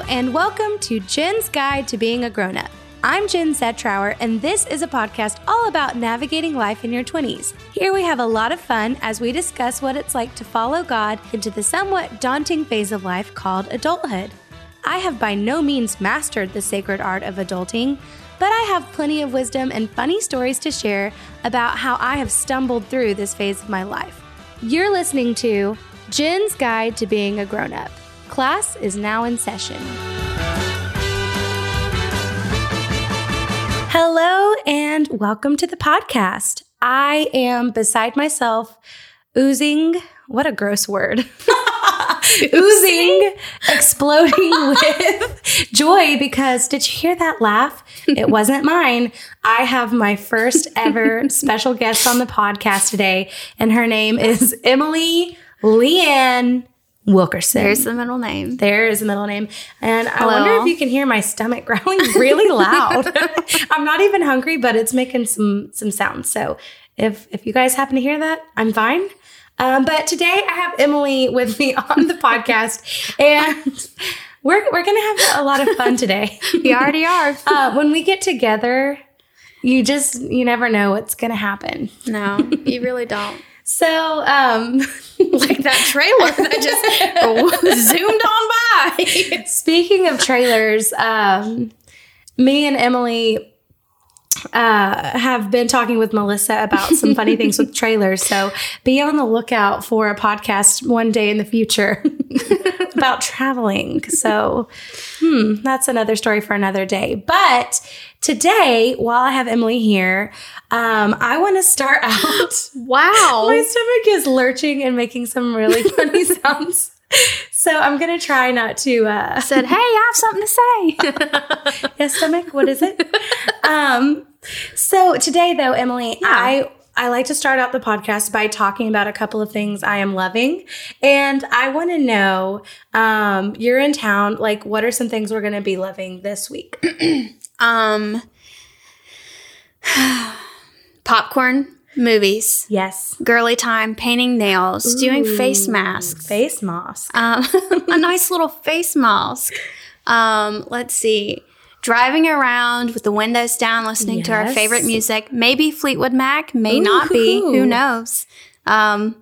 and welcome to Jen's Guide to Being a Grown Up. I'm Jen Zetrower, and this is a podcast all about navigating life in your 20s. Here we have a lot of fun as we discuss what it's like to follow God into the somewhat daunting phase of life called adulthood. I have by no means mastered the sacred art of adulting, but I have plenty of wisdom and funny stories to share about how I have stumbled through this phase of my life. You're listening to Jen's Guide to Being a Grown Up. Class is now in session. Hello, and welcome to the podcast. I am beside myself, oozing, what a gross word. oozing, exploding with joy because did you hear that laugh? It wasn't mine. I have my first ever special guest on the podcast today, and her name is Emily Leanne Wilkerson. There's the middle name. There is the middle name. And I wonder if you can hear my stomach growling really loud. I'm not even hungry, but it's making some some sounds. So if if you guys happen to hear that, I'm fine. Um, but today I have Emily with me on the podcast, and we're we're gonna have a lot of fun today. We already are. Uh, when we get together, you just you never know what's gonna happen. No, you really don't. So um, Like that trailer that just zoomed on by. Speaking of trailers, um, me and Emily uh, have been talking with Melissa about some funny things with trailers. So be on the lookout for a podcast one day in the future about traveling. So, hmm, that's another story for another day. But today, while I have Emily here, um, I want to start out. Wow. My stomach is lurching and making some really funny sounds. So I'm gonna try not to uh, said, hey, I have something to say. yes, stomach. What is it? um, so today, though, Emily, I I like to start out the podcast by talking about a couple of things I am loving, and I want to know um, you're in town. Like, what are some things we're going to be loving this week? um, popcorn, movies, Yes, girly time, painting nails, doing face masks, face mask. um, a nice little face mask. Um, let's see. Driving around with the windows down, listening to our favorite music. Maybe Fleetwood Mac, may not be. Who knows? Um,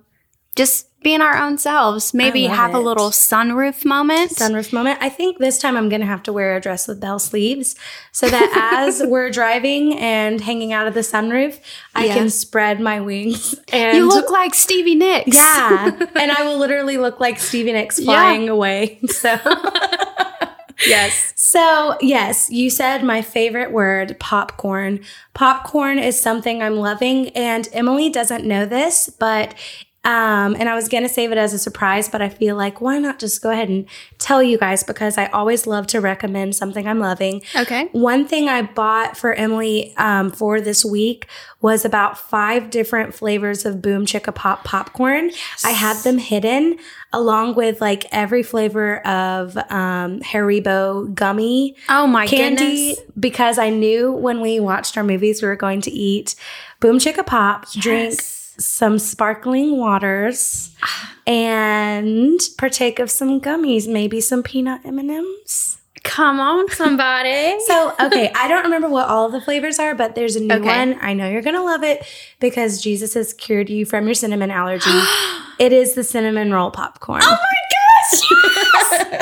just being our own selves. Maybe have a little sunroof moment. Sunroof moment. I think this time I'm going to have to wear a dress with bell sleeves so that as we're driving and hanging out of the sunroof, I Yeah. can spread my wings. And you look like Stevie Nicks. Yeah. and I will literally look like Stevie Nicks Yeah. flying away. So yes. So, yes, you said my favorite word, popcorn. Popcorn is something I'm loving and Emily doesn't know this, but um and I was going to save it as a surprise, but I feel like why not just go ahead and tell you guys because I always love to recommend something I'm loving. Okay. One thing I bought for Emily um, for this week was about five different flavors of Boom Chicka Pop popcorn. I had them hidden along with like every flavor of um, Haribo gummy Oh my candy goodness. because I knew when we watched our movies we were going to eat Boom Chicka Pop, drink Yes. Some sparkling waters, and partake of some gummies, maybe some peanut M&Ms. Come on, somebody. So, okay, I don't remember what all the flavors are, but there's a new Okay. one. I know you're going to love it because Jesus has cured you from your cinnamon allergy. it is the cinnamon roll popcorn. Oh my gosh!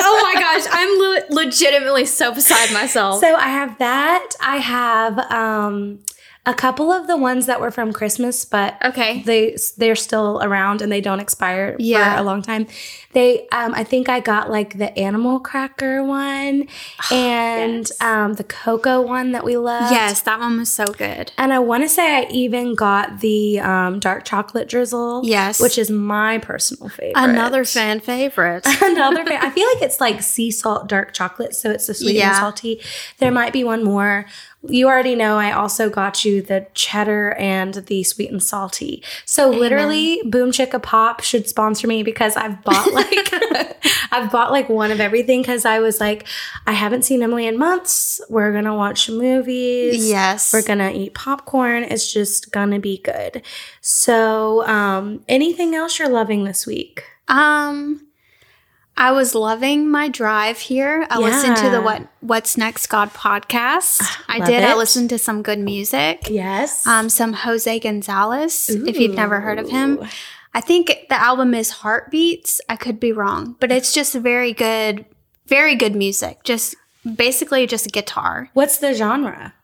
oh my gosh! I'm le- legitimately so beside myself. So, I have that. I have um a couple of the ones that were from Christmas, but okay. they they're still around and they don't expire Yeah. for a long time. They um I think I got like the animal cracker one and yes. um the cocoa one that we love. Yes, that one was so good. And I want to say I even got the um, dark chocolate drizzle. Yes. Which is my personal favorite. Another fan favorite. Another fa- I feel like it's like sea salt dark chocolate, so it's the sweet and salty. There might be one more. You already know I also got you the cheddar and the sweet and salty. So literally, Boom Chicka Pop should sponsor me because I've bought like I've bought like one of everything because I was like, I haven't seen Emily in months. We're gonna watch movies. yes. We're gonna eat popcorn. It's just gonna be good. So, um, anything else you're loving this week? Um, I was loving my drive here. I listened to the What What's Next God podcast. I love did. I listened to some good music. Yes. Um, some Jose Gonzalez, if you've never heard of him. I think the album is Heartbeats. I could be wrong, but it's just very good, very good music. Just basically just guitar. What's the genre?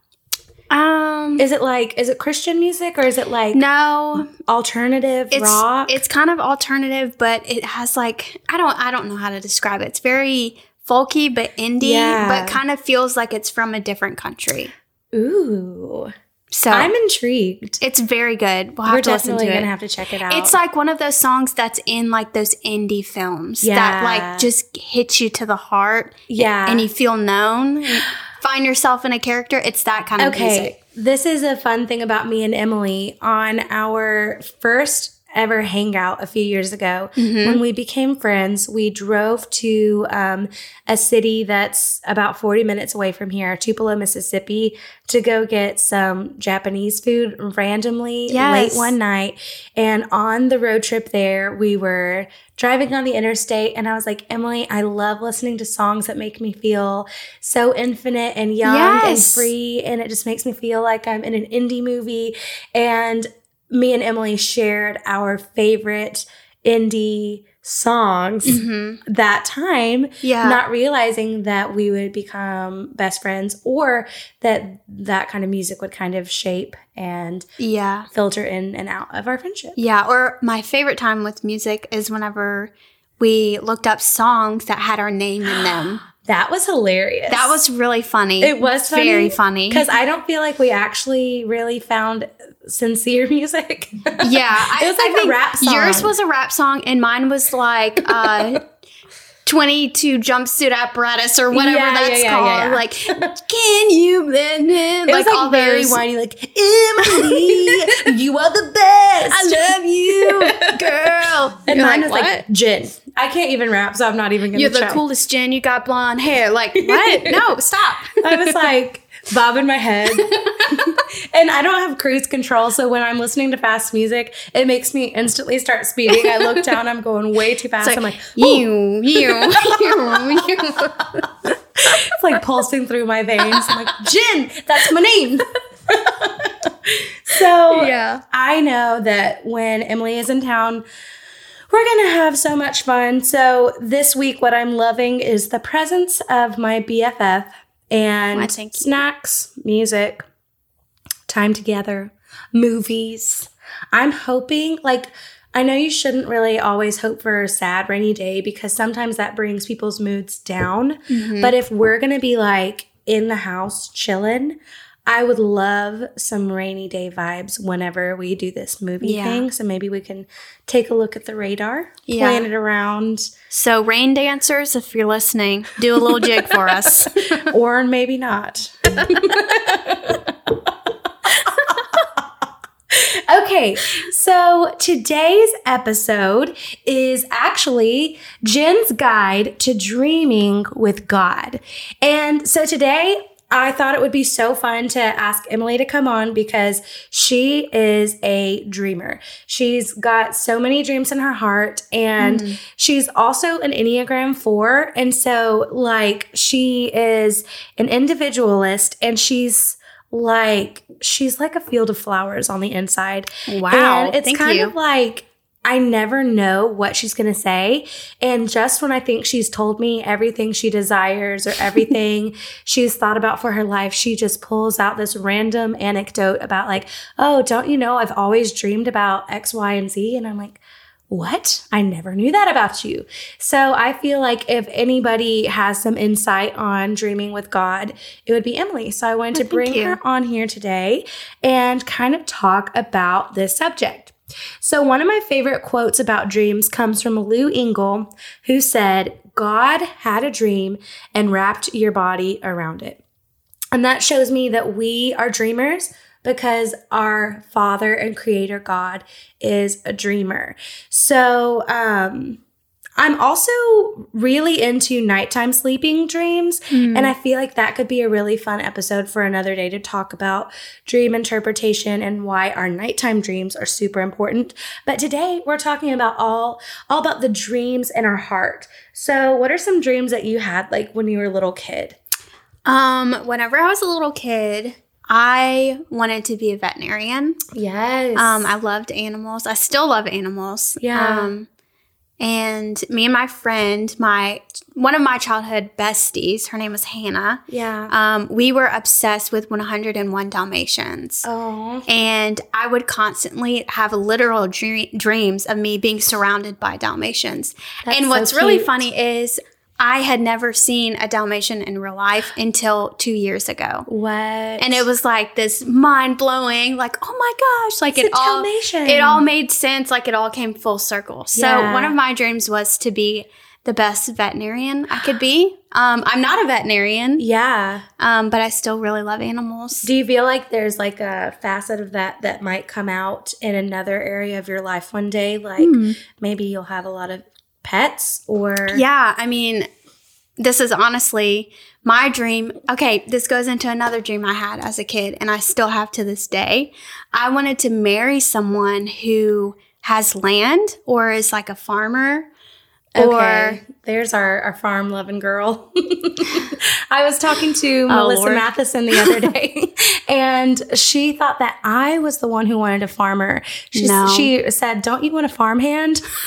Um, Is it like is it Christian music or is it like no, alternative it's rock? it's kind of alternative, but it has like I don't I don't know how to describe it. It's very folky but indie, Yeah. but kind of feels like it's from a different country. Ooh. So I'm intrigued. it's very good. We'll have We're to listen to definitely it. gonna have to check it out. It's like one of those songs that's in like those indie films that like just hits you to the heart yeah. and you feel known. find yourself in a character. It's that kind of okay. music. This is a fun thing about me and Emily on our first ever hangout a few years ago. Mm-hmm. When we became friends, we drove to um, a city that's about 40 minutes away from here, Tupelo, Mississippi, to go get some Japanese food randomly Yes. late one night. And on the road trip there, we were driving on the interstate, and I was like, Emily, I love listening to songs that make me feel so infinite and young and free. And it just makes me feel like I'm in an indie movie. And me and Emily shared our favorite indie songs that time, Mm-hmm. Yeah. not realizing that we would become best friends or that that kind of music would kind of shape and yeah. filter in and out of our friendship. Yeah. Or my favorite time with music is whenever we looked up songs that had our name in them. That was hilarious. That was really funny. it was funny, very funny. because I don't feel like we actually really found sincere music. Yeah, It was like I a rap song. Yours was a rap song, and mine was like uh, 22 jumpsuit apparatus or whatever Yeah, that's yeah, called. yeah. Like, can you blend in? It was like very those, whiny, like Emily, you are the best. I love you, girl. and You're mine like, was what? like Jen. I can't even rap, so I'm not even gonna. You're the try. coolest Jen. You got blonde hair. Like, what? no, stop. I was like bobbing my head. And I don't have cruise control, so when I'm listening to fast music, it makes me instantly start speeding. I look down, I'm going way too fast. It's I'm like, like, you, you, you, you. it's like pulsing through my veins. I'm like, Jen, that's my name. so Yeah. I know that when Emily is in town, we're going to have so much fun. So this week, what I'm loving is the presence of my BFF and Why, snacks, music, time together, movies. I'm hoping, like, I know you shouldn't really always hope for a sad rainy day because sometimes that brings people's moods down. Mm-hmm. But if we're going to be like in the house chilling, I would love some rainy day vibes whenever we do this movie Yeah. thing. So maybe we can take a look at the radar, Yeah. plan it around, So, rain dancers, if you're listening, do a little jig for us. or maybe not. okay, so today's episode is actually Jen's guide to dreaming with God. And so today, I thought it would be so fun to ask Emily to come on because she is a dreamer. She's got so many dreams in her heart and mm. she's also an Enneagram 4. And so, like, she is an individualist and she's like, she's like a field of flowers on the inside. Wow, And it's thank kind you. of like, I never know what she's going to say. And just when I think she's told me everything she desires or everything she's thought about for her life, she just pulls out this random anecdote about, like, oh, don't you know, I've always dreamed about X, Y, and Z. And I'm like, what? I never knew that about you. So I feel like if anybody has some insight on dreaming with God, it would be Emily. So I wanted oh, to thank bring you. her on here today and kind of talk about this subject. So, one of my favorite quotes about dreams comes from Lou Engle, who said, God had a dream and wrapped your body around it. And that shows me that we are dreamers because our Father and Creator God is a dreamer. So, um, I'm also really into nighttime sleeping dreams. Hmm. And I feel like that could be a really fun episode for another day to talk about dream interpretation and why our nighttime dreams are super important. But today we're talking about all all about the dreams in our heart. So, what are some dreams that you had like when you were a little kid? Um, whenever I was a little kid, I wanted to be a veterinarian. Yes. Um, I loved animals. I still love animals. Yeah. Um, and me and my friend, my one of my childhood besties, her name was Hannah. yeah. Um, we were obsessed with 101 Dalmatians. oh. And I would constantly have literal dre- dreams of me being surrounded by Dalmatians. That's and so what's really funny is I had never seen a Dalmatian in real life until two years ago. What? And it was like this mind blowing, like, oh my gosh, like It's it a all Dalmatian. it all made sense, like it all came full circle. So Yeah. one of my dreams was to be the best veterinarian I could be. Um, I'm not a veterinarian, Yeah. um, but I still really love animals. Do you feel like there's like a facet of that that might come out in another area of your life one day? Like Hmm. maybe you'll have a lot of pets or Yeah, I mean, this is honestly my dream. Okay, this goes into another dream I had as a kid, and I still have to this day. I wanted to marry someone who has land or is like a farmer. Okay, there's our, our farm loving girl. I was talking to oh, Melissa Oh, Lord. Matheson the other day, and she thought that I was the one who wanted a farmer. She, No. she said, Don't you want a farmhand?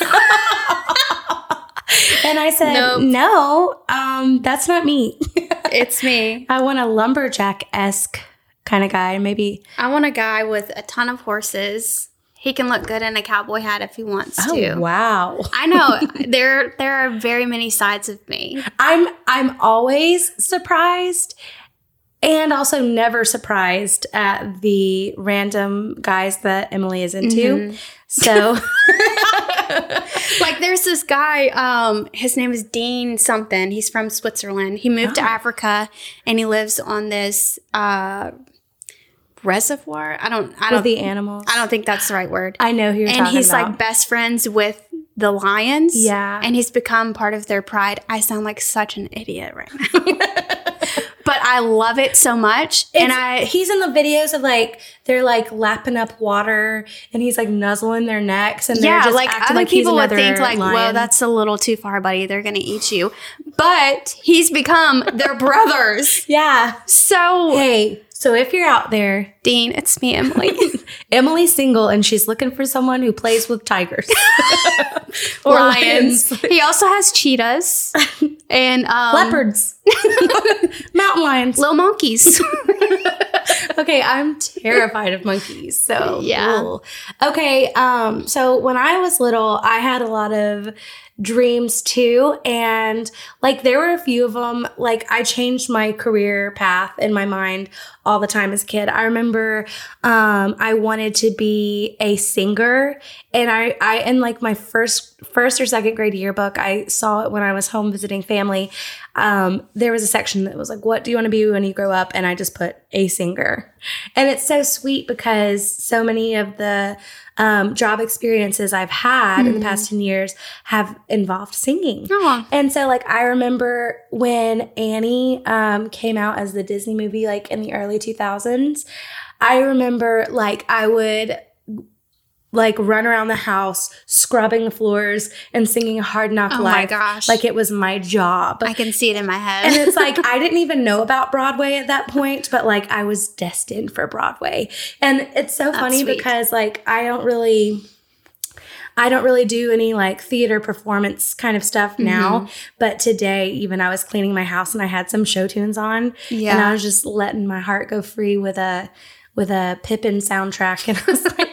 and I said, Nope. No, um, that's not me. It's me. I want a lumberjack esque kind of guy. Maybe, I want a guy with a ton of horses. He can look good in a cowboy hat if he wants oh, to. wow. I know there there are very many sides of me. I'm I'm always surprised and also never surprised at the random guys that Emily is into. So like there's this guy um his name is dean something. He's from switzerland. He moved to africa and he lives on this uh reservoir. I don't i with don't the animals. i don't think that's the right word. I know who you're and he's about. like best friends with the lions. Yeah. and he's become part of their pride. I sound like such an idiot right now i love it so much and i he's in the videos of like they're like lapping up water and he's like nuzzling their necks and they're yeah, just like other like people would think like, lion. that's a little too far, buddy. They're gonna eat you. But he's become their brothers. yeah. So Hey, so if you're out there, Dean, it's me, Emily. Emily's single and she's looking for someone who plays with tigers or Lions. he also has cheetahs and um, leopards, mountain lions. little monkeys. okay, I'm terrified of monkeys. So Yeah. ugh. Okay, um, so when I was little, I had a lot of dreams too, and like there were a few of them. Like I changed my career path in my mind all the time as a kid. I remember um, I wanted to be a singer, and I, I in like my first first or second grade yearbook, I saw it when I was home visiting family. Um, there was a section that was like, "What do you want to be when you grow up?" And I just put a singer, and it's so sweet because so many of the um, job experiences I've had in the past 10 years have involved singing. Aw. And so, like, I remember when Annie um, came out as the Disney movie, like in the early 2000s, I remember, like, I would like run around the house scrubbing the floors and singing hard knock Oh my life gosh. like it was my job I can see it in my head. and it's like I didn't even know about Broadway at that point, but like I was destined for Broadway. And it's so funny sweet. because like I don't really I don't really do any like theater performance kind of stuff Mm-hmm. now. But today, even I was cleaning my house and I had some show tunes on. And I was just letting my heart go free with a with a Pippin soundtrack. And I was like,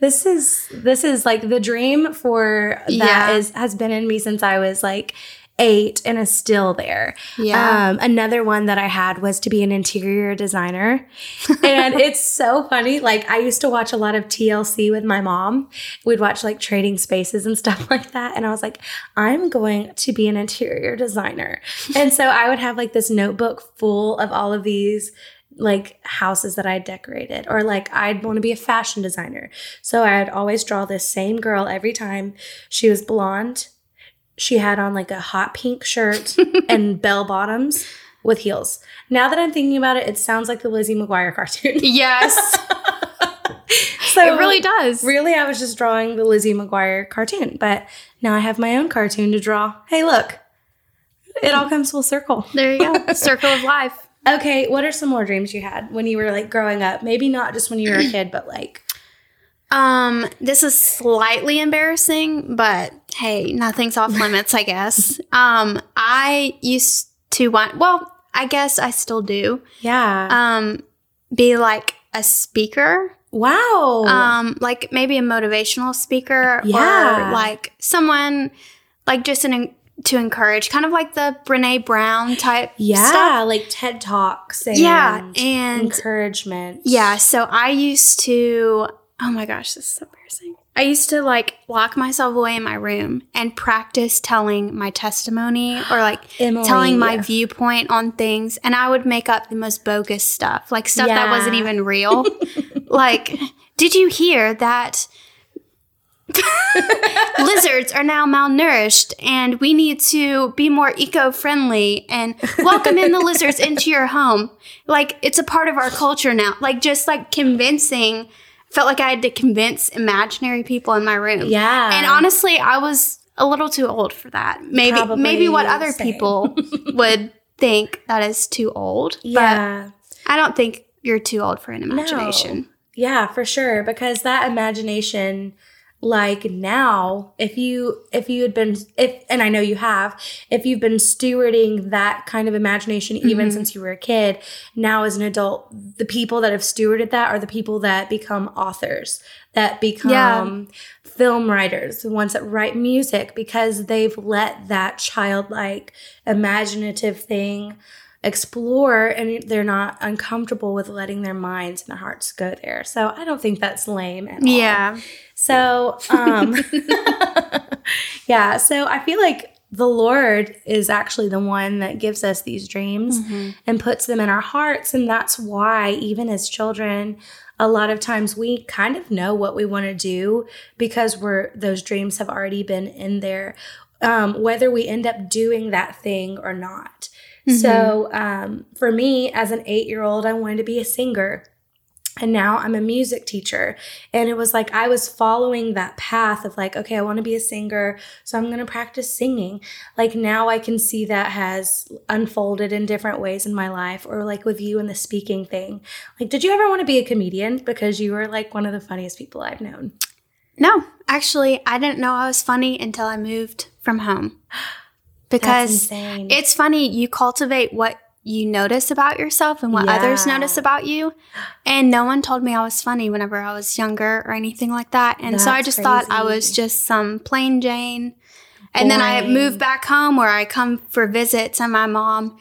this is this is like the dream for that Yeah. is has been in me since I was like eight and is still there. Yeah. Um, another one that I had was to be an interior designer. and it's so funny. Like I used to watch a lot of TLC with my mom. We'd watch like trading spaces and stuff like that. And I was like, I'm going to be an interior designer. and so I would have like this notebook full of all of these like houses that I decorated, or like I'd want to be a fashion designer. So I'd always draw this same girl every time. She was blonde, she had on like a hot pink shirt and bell bottoms with heels. Now that I'm thinking about it, it sounds like the Lizzie McGuire cartoon. Yes. so it really does. Really, I was just drawing the Lizzie McGuire cartoon, but now I have my own cartoon to draw. Hey, look. It all comes full circle. There you go. Circle of life. Okay, what are some more dreams you had when you were like growing up? Maybe not just when you were a kid, but like Um, this is slightly embarrassing, but hey, nothing's off limits, I guess. Um, I used to want well, I guess I still do. yeah. Um, be like a speaker. wow. Um, like maybe a motivational speaker Yeah. or like someone like just an to encourage, kind of like the Brene Brown type yeah, stuff. like TED Talks and Yeah, and encouragement. Yeah, so I used to, oh my gosh, this is so embarrassing. I used to like lock myself away in my room and practice telling my testimony or like Emily. telling my viewpoint on things. And I would make up the most bogus stuff, like stuff that wasn't even real. like, did you hear that lizards are now malnourished and we need to be more eco-friendly and welcome in the lizards into your home like it's a part of our culture now like just like convincing felt like i had to convince imaginary people in my room Yeah. and honestly i was a little too old for that maybe Probably maybe what other same. people would think that is too old yeah. but i don't think you're too old for an imagination Yeah, for sure. Because that imagination, like now, if you if you had been if and I know you have, if you've been stewarding that kind of imagination even Mhm. since you were a kid, now as an adult, the people that have stewarded that are the people that become authors, that become film writers, the ones that write music because they've let that childlike imaginative thing explore and they're not uncomfortable with letting their minds and their hearts go there. So I don't think that's lame at all. yeah So um yeah, so I feel like the Lord is actually the one that gives us these dreams Mhm. and puts them in our hearts and that's why even as children a lot of times we kind of know what we want to do because we're those dreams have already been in there um, whether we end up doing that thing or not so um, for me as an eight year old i wanted to be a singer and now I'm a music teacher. And it was like I was following that path of like, okay, I want to be a singer. So I'm going to practice singing. Like now I can see that has unfolded in different ways in my life, or like with you and the speaking thing. Like, did you ever want to be a comedian? Because you were like one of the funniest people I've known. No, actually, I didn't know I was funny until I moved from home. That's Because it's funny, you cultivate what you notice about yourself and what others notice about you. And no one told me I was funny whenever I was younger or anything like that. And so I That's just thought I was just some plain Jane. And then I Boring. moved back home where I come for visits and my mom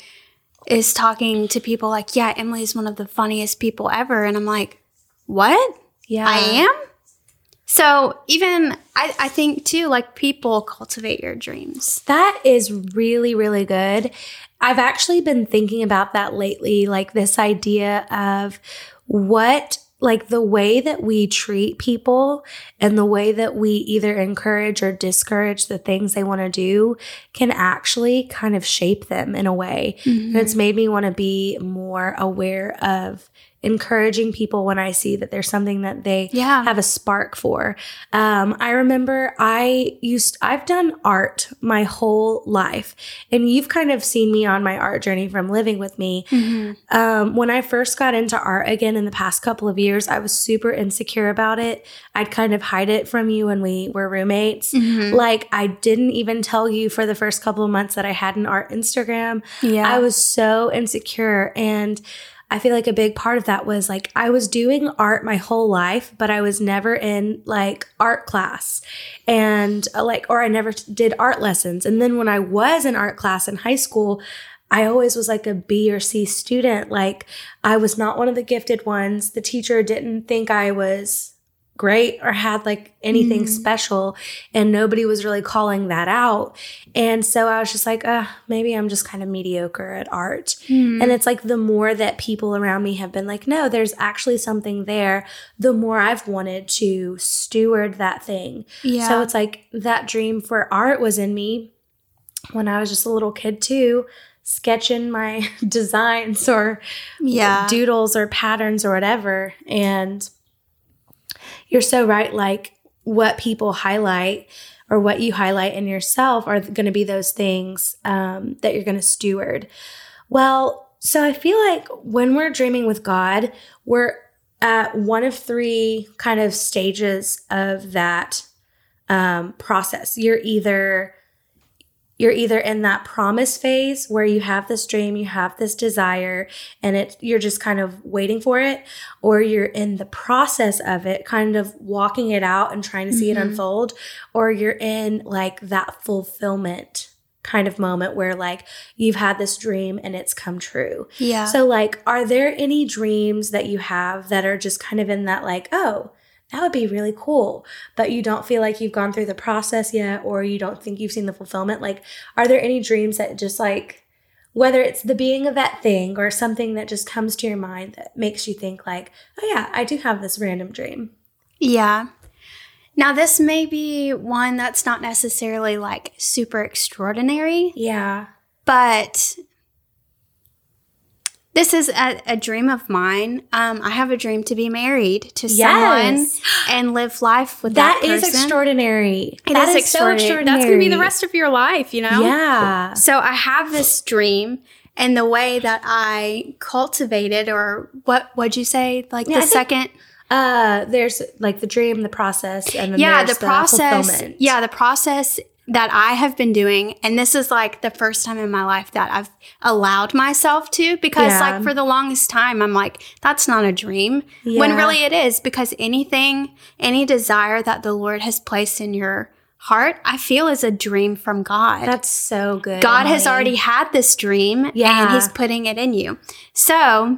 is talking to people like, yeah, Emily's one of the funniest people ever. And I'm like, what? yeah. I am. So even I, I think too, like people cultivate your dreams. That is really, really good. I've actually been thinking about that lately, like this idea of what, like the way that we treat people and the way that we either encourage or discourage the things they want to do can actually kind of shape them in a way. And it's made me want to be more aware of encouraging people when I see that there's something that they Yeah. have a spark for. Um, I remember I used, I've done art my whole life, and you've kind of seen me on my art journey from living with me. Mm-hmm. Um, when I first got into art again in the past couple of years, I was super insecure about it. I'd kind of hide it from you when we were roommates. Mm-hmm. Like, I didn't even tell you for the first couple of months that I had an art Instagram. Yeah. I was so insecure. And I feel like a big part of that was like I was doing art my whole life, but I was never in like art class and uh, like, or I never did art lessons. And then when I was in art class in high school, I always was like a B or C student. Like I was not one of the gifted ones. The teacher didn't think I was great or had like anything Mm. special and nobody was really calling that out. And so I was just like, uh, maybe I'm just kind of mediocre at art. Hmm. And it's like the more that people around me have been like, no, there's actually something there, the more I've wanted to steward that thing. yeah. So it's like that dream for art was in me. when I was just a little kid too, sketching my designs or Yeah. doodles or patterns or whatever. And you're so right. Like what people highlight or what you highlight in yourself are going to be those things um, that you're going to steward. Well, so I feel like when we're dreaming with God, we're at one of three kind of stages of that um, process. You're either you're either in that promise phase where you have this dream, you have this desire, and it you're just kind of waiting for it, or you're in the process of it, kind of walking it out and trying to see it Mhm. unfold, or you're in like that fulfillment kind of moment where like you've had this dream and it's come true. Yeah. So, like, are there any dreams that you have that are just kind of in that, like, oh, that would be really cool, but you don't feel like you've gone through the process yet, or you don't think you've seen the fulfillment? Like, are there any dreams that just like, whether it's the being of that thing or something that just comes to your mind that makes you think, like, oh, yeah, I do have this random dream? Yeah. Now, this may be one that's not necessarily like super extraordinary, Yeah. but this is a, a dream of mine. Um, I have a dream to be married to someone Yes. and live life with That that, is person. extraordinary. It That is so extraordinary. That's going to be the rest of your life, you know? Yeah. So I have this dream, and the way that I cultivated, or what would you say, like Yeah, I the think- second Uh, there's like the dream, the process, and yeah there's the process fulfillment. yeah the process that i have been doing and this is like the first time in my life that i've allowed myself to because Yeah. like for the longest time i'm like that's not a dream when really it is because anything any desire that the lord has placed in your heart i feel is a dream from god That's so good. God has already had this dream Yeah. and he's putting it in you. So,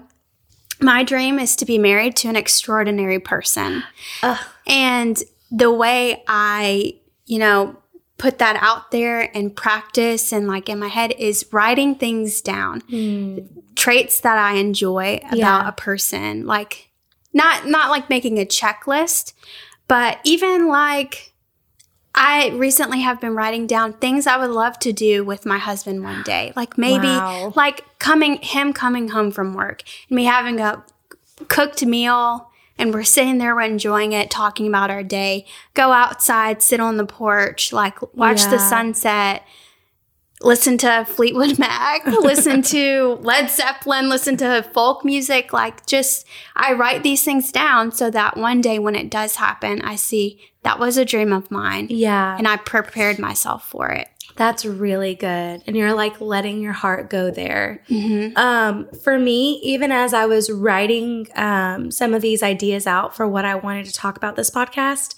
my dream is to be married to an extraordinary person. Ugh. And the way I, you know, put that out there and practice and like in my head is writing things down, Hmm. traits that I enjoy about Yeah. a person, like not not like making a checklist, but even like I recently have been writing down things I would love to do with my husband one day. Like maybe Wow. like coming him coming home from work and me having a cooked meal and we're sitting there we're enjoying it talking about our day. Go outside sit on the porch like watch the sunset. Listen to fleetwood mac listen to led zeppelin listen to folk music. Like just i write these things down so that one day when it does happen i see that was a dream of mine. Yeah. and i prepared myself for it That's really good. And you're like letting your heart go there. mm-hmm. Um, for me, even as I was writing um, some of these ideas out for what I wanted to talk about this podcast,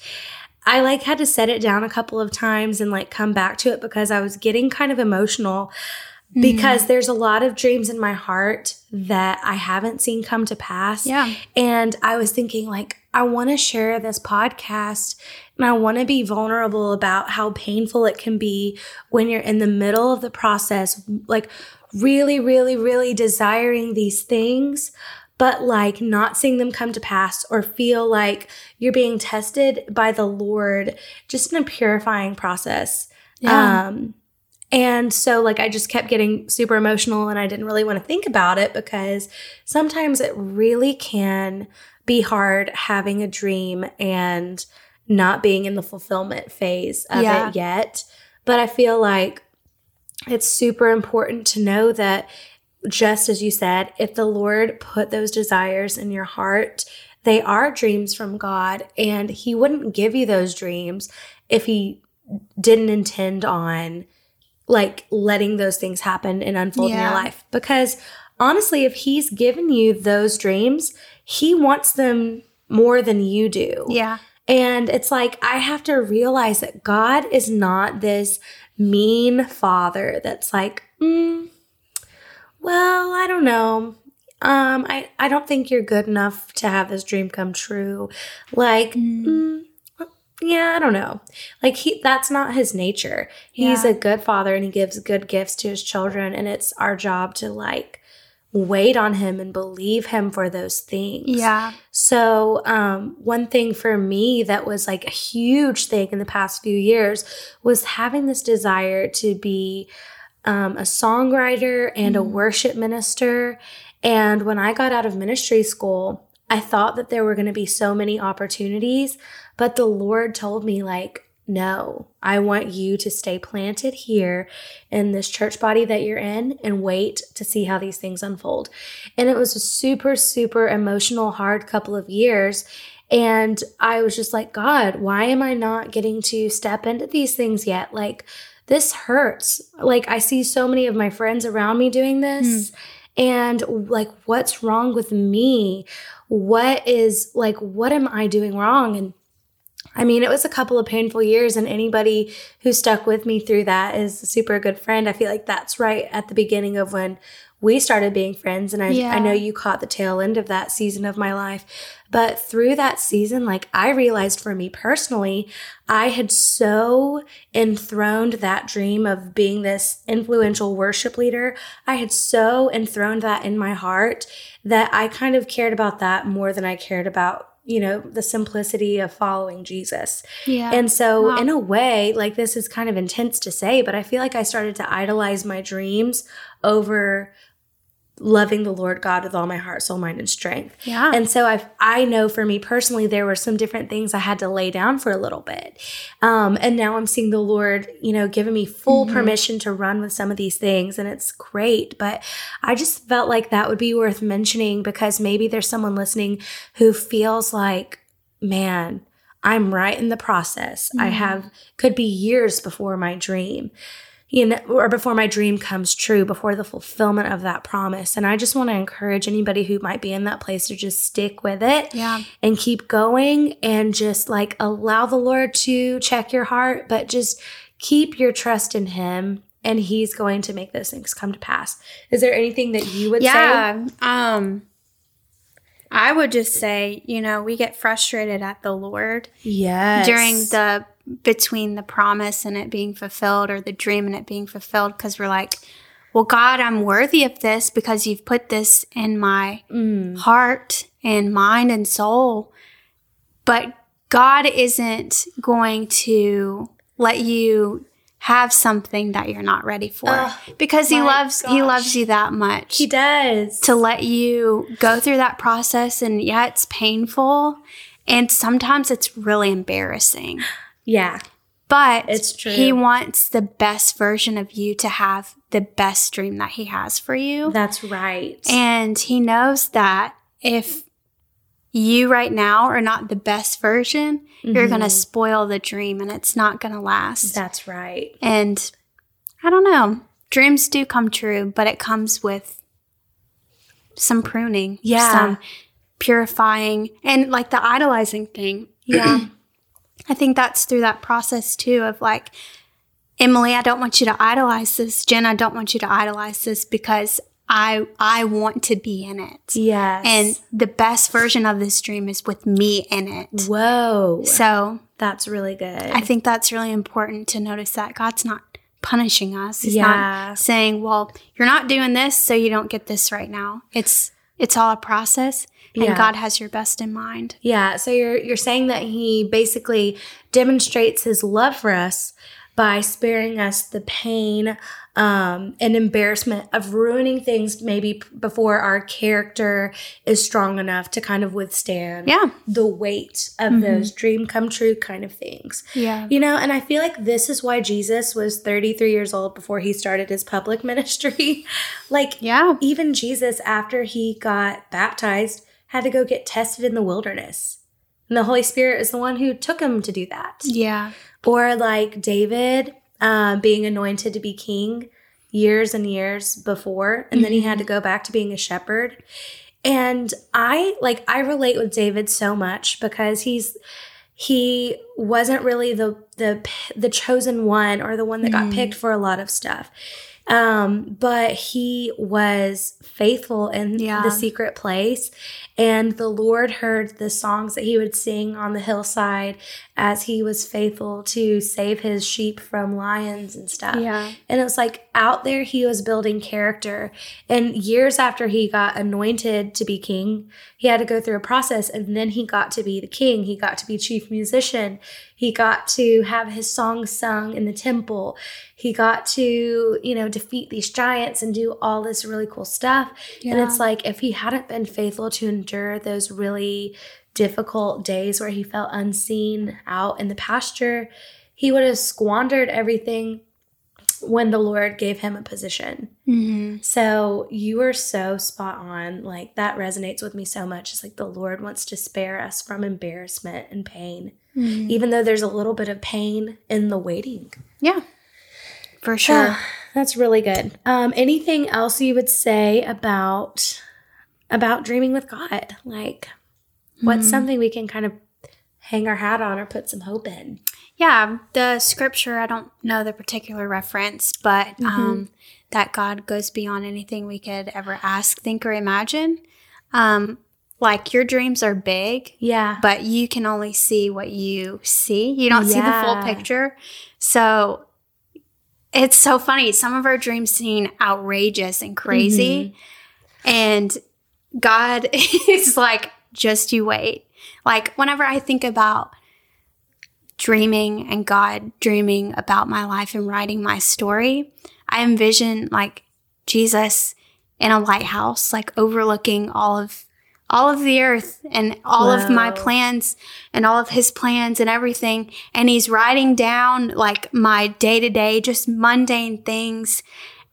I like had to set it down a couple of times and like come back to it because I was getting kind of emotional because there's a lot of dreams in my heart that I haven't seen come to pass. yeah And I was thinking, like, I want to share this podcast and I want to be vulnerable about how painful it can be when you're in the middle of the process, like, really, really, really desiring these things, but like not seeing them come to pass or feel like you're being tested by the Lord just in a purifying process. Yeah. Um, and so, like, I just kept getting super emotional and I didn't really want to think about it because sometimes it really can be hard having a dream and not being in the fulfillment phase of Yeah. it yet. But I feel like it's super important to know that, just as you said, if the Lord put those desires in your heart, they are dreams from God, and He wouldn't give you those dreams if He didn't intend on like letting those things happen and unfold in your life. Because honestly, if He's given you those dreams, He wants them more than you do. yeah And it's like, I have to realize that God is not this mean father that's like, mm, well, I don't know. Um, I, I don't think you're good enough to have this dream come true. Like, mm, yeah, I don't know. Like he that's not his nature. He's Yeah. a good father and he gives good gifts to his children and it's our job to like wait on him and believe him for those things. Yeah. So, um, one thing for me that was like a huge thing in the past few years was having this desire to be um, a songwriter and a worship minister. And when I got out of ministry school, I thought that there were going to be so many opportunities, but the Lord told me, like, no, I want you to stay planted here in this church body that you're in and wait to see how these things unfold. And it was a super, super emotional, hard couple of years. And I was just like, God, why am I not getting to step into these things yet? Like, this hurts. Like, I see so many of my friends around me doing this. Hmm. And like, what's wrong with me? What is like, what am I doing wrong? And I mean, it was a couple of painful years, and anybody who stuck with me through that is a super good friend. I feel like that's right at the beginning of when we started being friends. And I, Yeah. I know you caught the tail end of that season of my life. But through that season, like I realized for me personally, I had so enthroned that dream of being this influential worship leader. I had so enthroned that in my heart that I kind of cared about that more than I cared about you know, the simplicity of following Jesus. Yeah. And so, Wow. in a way, like this is kind of intense to say, but I feel like I started to idolize my dreams over loving the Lord God with all my heart, soul, mind, and strength. yeah. And so I I know for me personally, there were some different things I had to lay down for a little bit. Um, and now I'm seeing the Lord, you know, giving me full Mm-hmm. permission to run with some of these things. And it's great. But I just felt like that would be worth mentioning because maybe there's someone listening who feels like, man, I'm right in the process. I Mhm. have could be years before my dream. You know, or before my dream comes true, before the fulfillment of that promise. And I just want to encourage anybody who might be in that place to just stick with it yeah. and keep going and just like allow the Lord to check your heart, but just keep your trust in Him and He's going to make those things come to pass. Is there anything that you would say? Yeah. Um I would just say, you know, we get frustrated at the Lord Yes. during the between the promise and it being fulfilled or the dream and it being fulfilled because we're like, well, God, I'm worthy of this because you've put this in my Mm. heart and mind and soul. But God isn't going to let you have something that you're not ready for Oh, because he loves he loves you that much He does. to let you go through that process and yeah it's painful and sometimes it's really embarrassing yeah. but It's true. he wants the best version of you to have the best dream that he has for you That's right. and he knows that if you right now are not the best version you're going to mm-hmm. spoil the dream and it's not going to last That's right. and I don't know. Dreams do come true, but it comes with some pruning, Yeah. some purifying, and like the idolizing thing. Yeah. I think that's through that process too of like, Emily, I don't want you to idolize this. Jen, I don't want you to idolize this because I I want to be in it. yes. And the best version of this dream is with me in it. whoa. So That's really good. I think that's really important to notice that God's not punishing us. He's Yeah. not saying, "Well, you're not doing this, so you don't get this right now." It's it's all a process, and Yeah. God has your best in mind. Yeah, so you're you're saying that he basically demonstrates his love for us by sparing us the pain um, and embarrassment of ruining things maybe before our character is strong enough to kind of withstand Yeah. the weight of those dream come true kind of things. Yeah. You know, and I feel like this is why Jesus was 33 years old before he started his public ministry. like, Yeah. even Jesus, after he got baptized, had to go get tested in the wilderness. And the Holy Spirit is the one who took him to do that. Yeah. Or like David um, being anointed to be king years and years before, and then he had to go back to being a shepherd. And I like I relate with David so much because he's he wasn't really the the the chosen one or the one that got Mm. picked for a lot of stuff. Um, but he was faithful in Yeah. the secret place. And the Lord heard the songs that he would sing on the hillside as he was faithful to save his sheep from lions and stuff. Yeah. And it was like out there, he was building character. And years after he got anointed to be king, he had to go through a process. And then he got to be the king. He got to be chief musician. He got to have his songs sung in the temple. He got to, you know, defeat these giants and do all this really cool stuff. And it's like if he hadn't been faithful to endure those really difficult days where he felt unseen out in the pasture, he would have squandered everything when the Lord gave him a position. hmm So you are so spot on. Like that resonates with me so much. It's like the Lord wants to spare us from embarrassment and pain, even though there's a little bit of pain in the waiting. Yeah. For sure. That's really good. Um, anything else you would say about about dreaming with God? Like, what's something we can kind of hang our hat on or put some hope in? Yeah, the scripture, I don't know the particular reference, but um, that God goes beyond anything we could ever ask, think, or imagine. Um, like your dreams are big, Yeah, but you can only see what you see. You don't see the full picture. So it's so funny. Some of our dreams seem outrageous and crazy. Mm-hmm. And God is like, just you wait. Like, whenever I think about dreaming and God dreaming about my life and writing my story, I envision like Jesus in a lighthouse, like overlooking all of all of the earth and all of my plans and all of his plans and everything. And he's writing down like my day to day, just mundane things.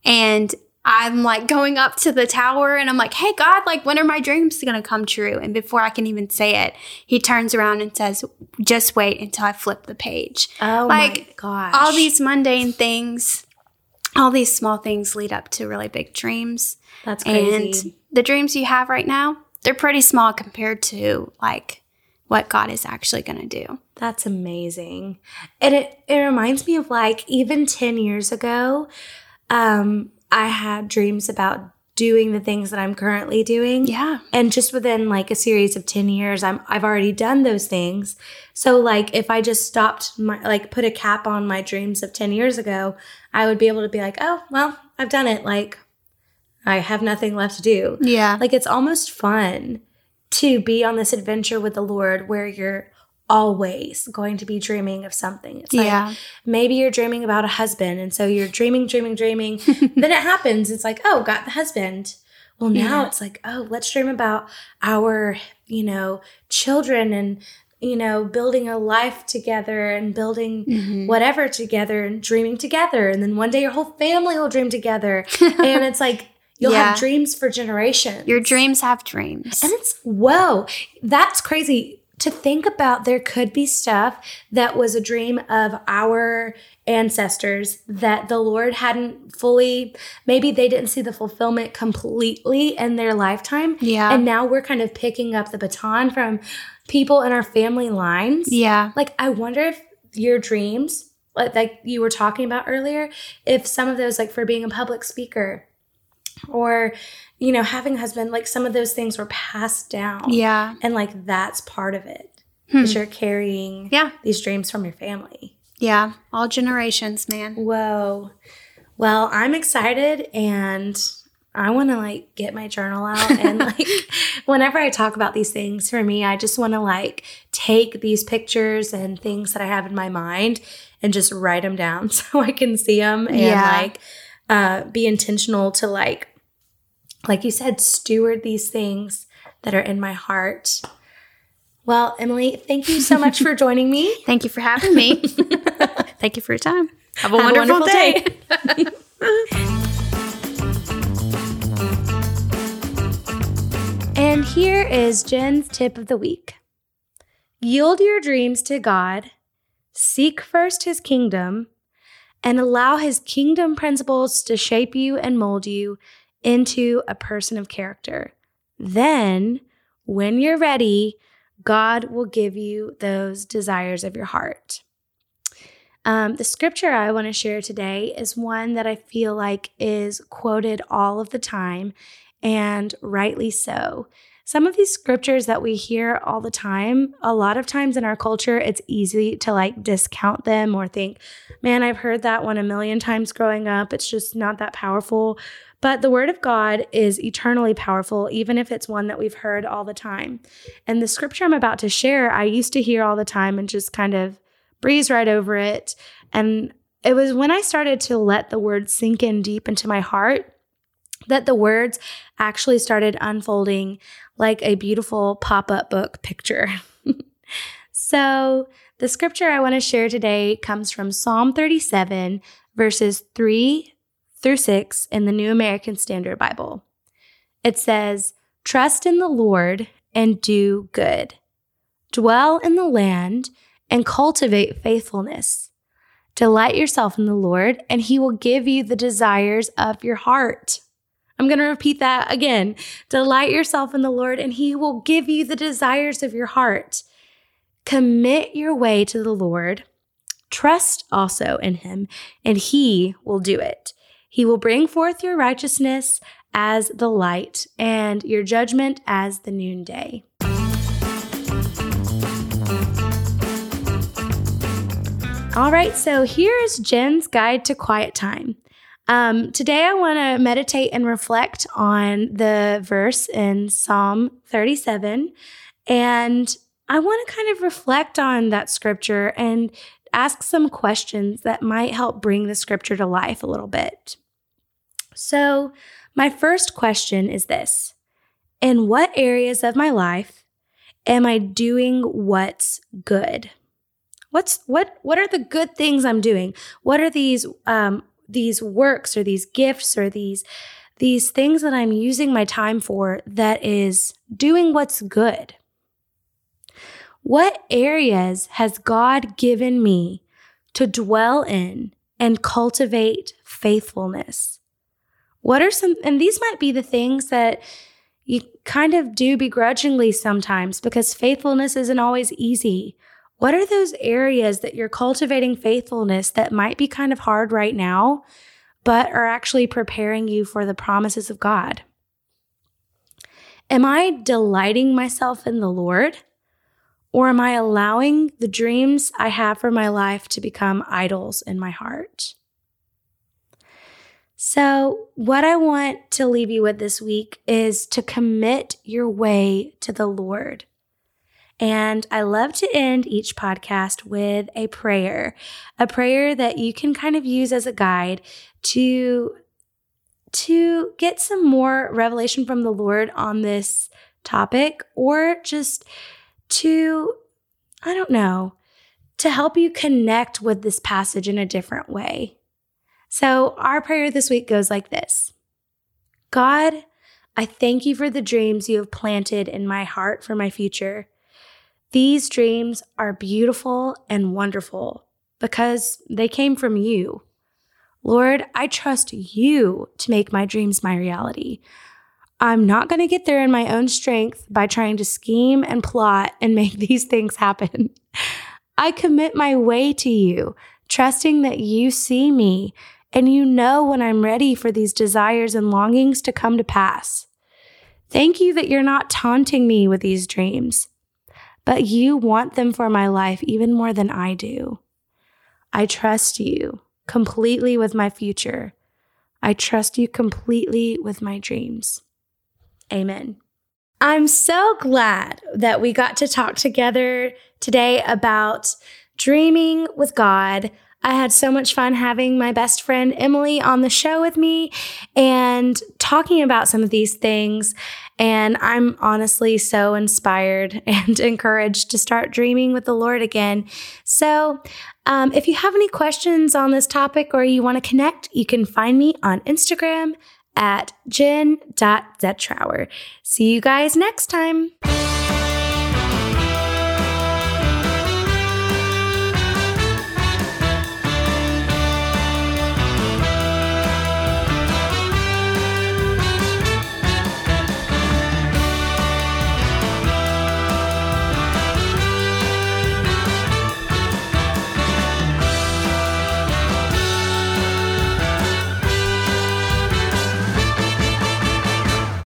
And I'm like going up to the tower and I'm like, hey, God, like, when are my dreams going to come true? And before I can even say it, he turns around and says, just wait until I flip the page. Oh Like, my gosh. All these mundane things, all these small things lead up to really big dreams. That's crazy. And the dreams you have right now, they're pretty small compared to like what God is actually going to do. That's amazing. And it, it reminds me of like even 10 years ago, um, I had dreams about doing the things that I'm currently doing. Yeah. And just within like a series of 10 years, I'm I've already done those things. So like if I just stopped my like put a cap on my dreams of 10 years ago, I would be able to be like, "Oh, well, I've done it. Like I have nothing left to do." Yeah. Like it's almost fun to be on this adventure with the Lord where you're always going to be dreaming of something. It's like yeah. maybe you're dreaming about a husband and so you're dreaming, dreaming, dreaming. then it happens. It's like, oh, got the husband. Well, now Yeah. it's like, oh, let's dream about our, you know, children and you know, building a life together and building Mhm. whatever together and dreaming together. And then one day your whole family will dream together. and it's like you'll Yeah. have dreams for generations. Your dreams have dreams. And it's whoa, that's crazy to think about. There could be stuff that was a dream of our ancestors that the Lord hadn't fully, maybe they didn't see the fulfillment completely in their lifetime. Yeah. And now we're kind of picking up the baton from people in our family lines. yeah. Like, I wonder if your dreams, like, like you were talking about earlier, if some of those, like for being a public speaker or, you know, having a husband, like some of those things were passed down. Yeah. And like that's part of it. Hmm. Because you're carrying Yeah. these dreams from your family. Yeah. All generations, man. Whoa. Well, I'm excited and I want to like get my journal out and like whenever I talk about these things for me, I just want to like take these pictures and things that I have in my mind and just write them down so I can see them and Yeah. like uh be intentional to like like you said steward these things that are in my heart. Well, Emily, thank you so much for joining me. Thank you for having me. Thank you for your time. Have a Have a wonderful, wonderful day. And here is Jen's tip of the week Yield your dreams to God, seek first his kingdom, and allow his kingdom principles to shape you and mold you into a person of character. Then, when you're ready, God will give you those desires of your heart. Um, the scripture I want to share today is one that I feel like is quoted all of the time, and rightly so. Some of these scriptures that we hear all the time, a lot of times in our culture, it's easy to like discount them or think, man, I've heard that one a million times growing up. It's just not that powerful. But the word of God is eternally powerful, even if it's one that we've heard all the time. And the scripture I'm about to share, I used to hear all the time and just kind of breeze right over it. And it was when I started to let the word sink in deep into my heart that the words actually started unfolding like a beautiful pop up book picture. so, the scripture I want to share today comes from Psalm 37, verses 3 through 6 in the New American Standard Bible. It says, Trust in the Lord and do good, dwell in the land and cultivate faithfulness. Delight yourself in the Lord, and he will give you the desires of your heart. I'm going to repeat that again. Delight yourself in the Lord, and He will give you the desires of your heart. Commit your way to the Lord. Trust also in Him, and He will do it. He will bring forth your righteousness as the light and your judgment as the noonday. All right, so here's Jen's guide to quiet time. Um, today, I want to meditate and reflect on the verse in Psalm 37. And I want to kind of reflect on that scripture and ask some questions that might help bring the scripture to life a little bit. So, my first question is this In what areas of my life am I doing what's good? What's what what are the good things I'm doing? What are these um, these works or these gifts or these these things that I'm using my time for that is doing what's good? What areas has God given me to dwell in and cultivate faithfulness? What are some, and these might be the things that you kind of do begrudgingly sometimes because faithfulness isn't always easy what are those areas that you're cultivating faithfulness that might be kind of hard right now, but are actually preparing you for the promises of God? Am I delighting myself in the Lord? Or am I allowing the dreams I have for my life to become idols in my heart? So, what I want to leave you with this week is to commit your way to the Lord. And I love to end each podcast with a prayer, a prayer that you can kind of use as a guide to to get some more revelation from the Lord on this topic or just to I don't know, to help you connect with this passage in a different way. So, our prayer this week goes like this God, I thank you for the dreams you have planted in my heart for my future. These dreams are beautiful and wonderful because they came from you. Lord, I trust you to make my dreams my reality. I'm not going to get there in my own strength by trying to scheme and plot and make these things happen. I commit my way to you, trusting that you see me and you know when I'm ready for these desires and longings to come to pass. Thank you that you're not taunting me with these dreams but you want them for my life even more than I do. I trust you completely with my future. I trust you completely with my dreams. Amen. I'm so glad that we got to talk together today about dreaming with God. I had so much fun having my best friend Emily on the show with me and talking about some of these things. And I'm honestly so inspired and encouraged to start dreaming with the Lord again. So, um, if you have any questions on this topic or you want to connect, you can find me on Instagram at jen.zetrower. See you guys next time.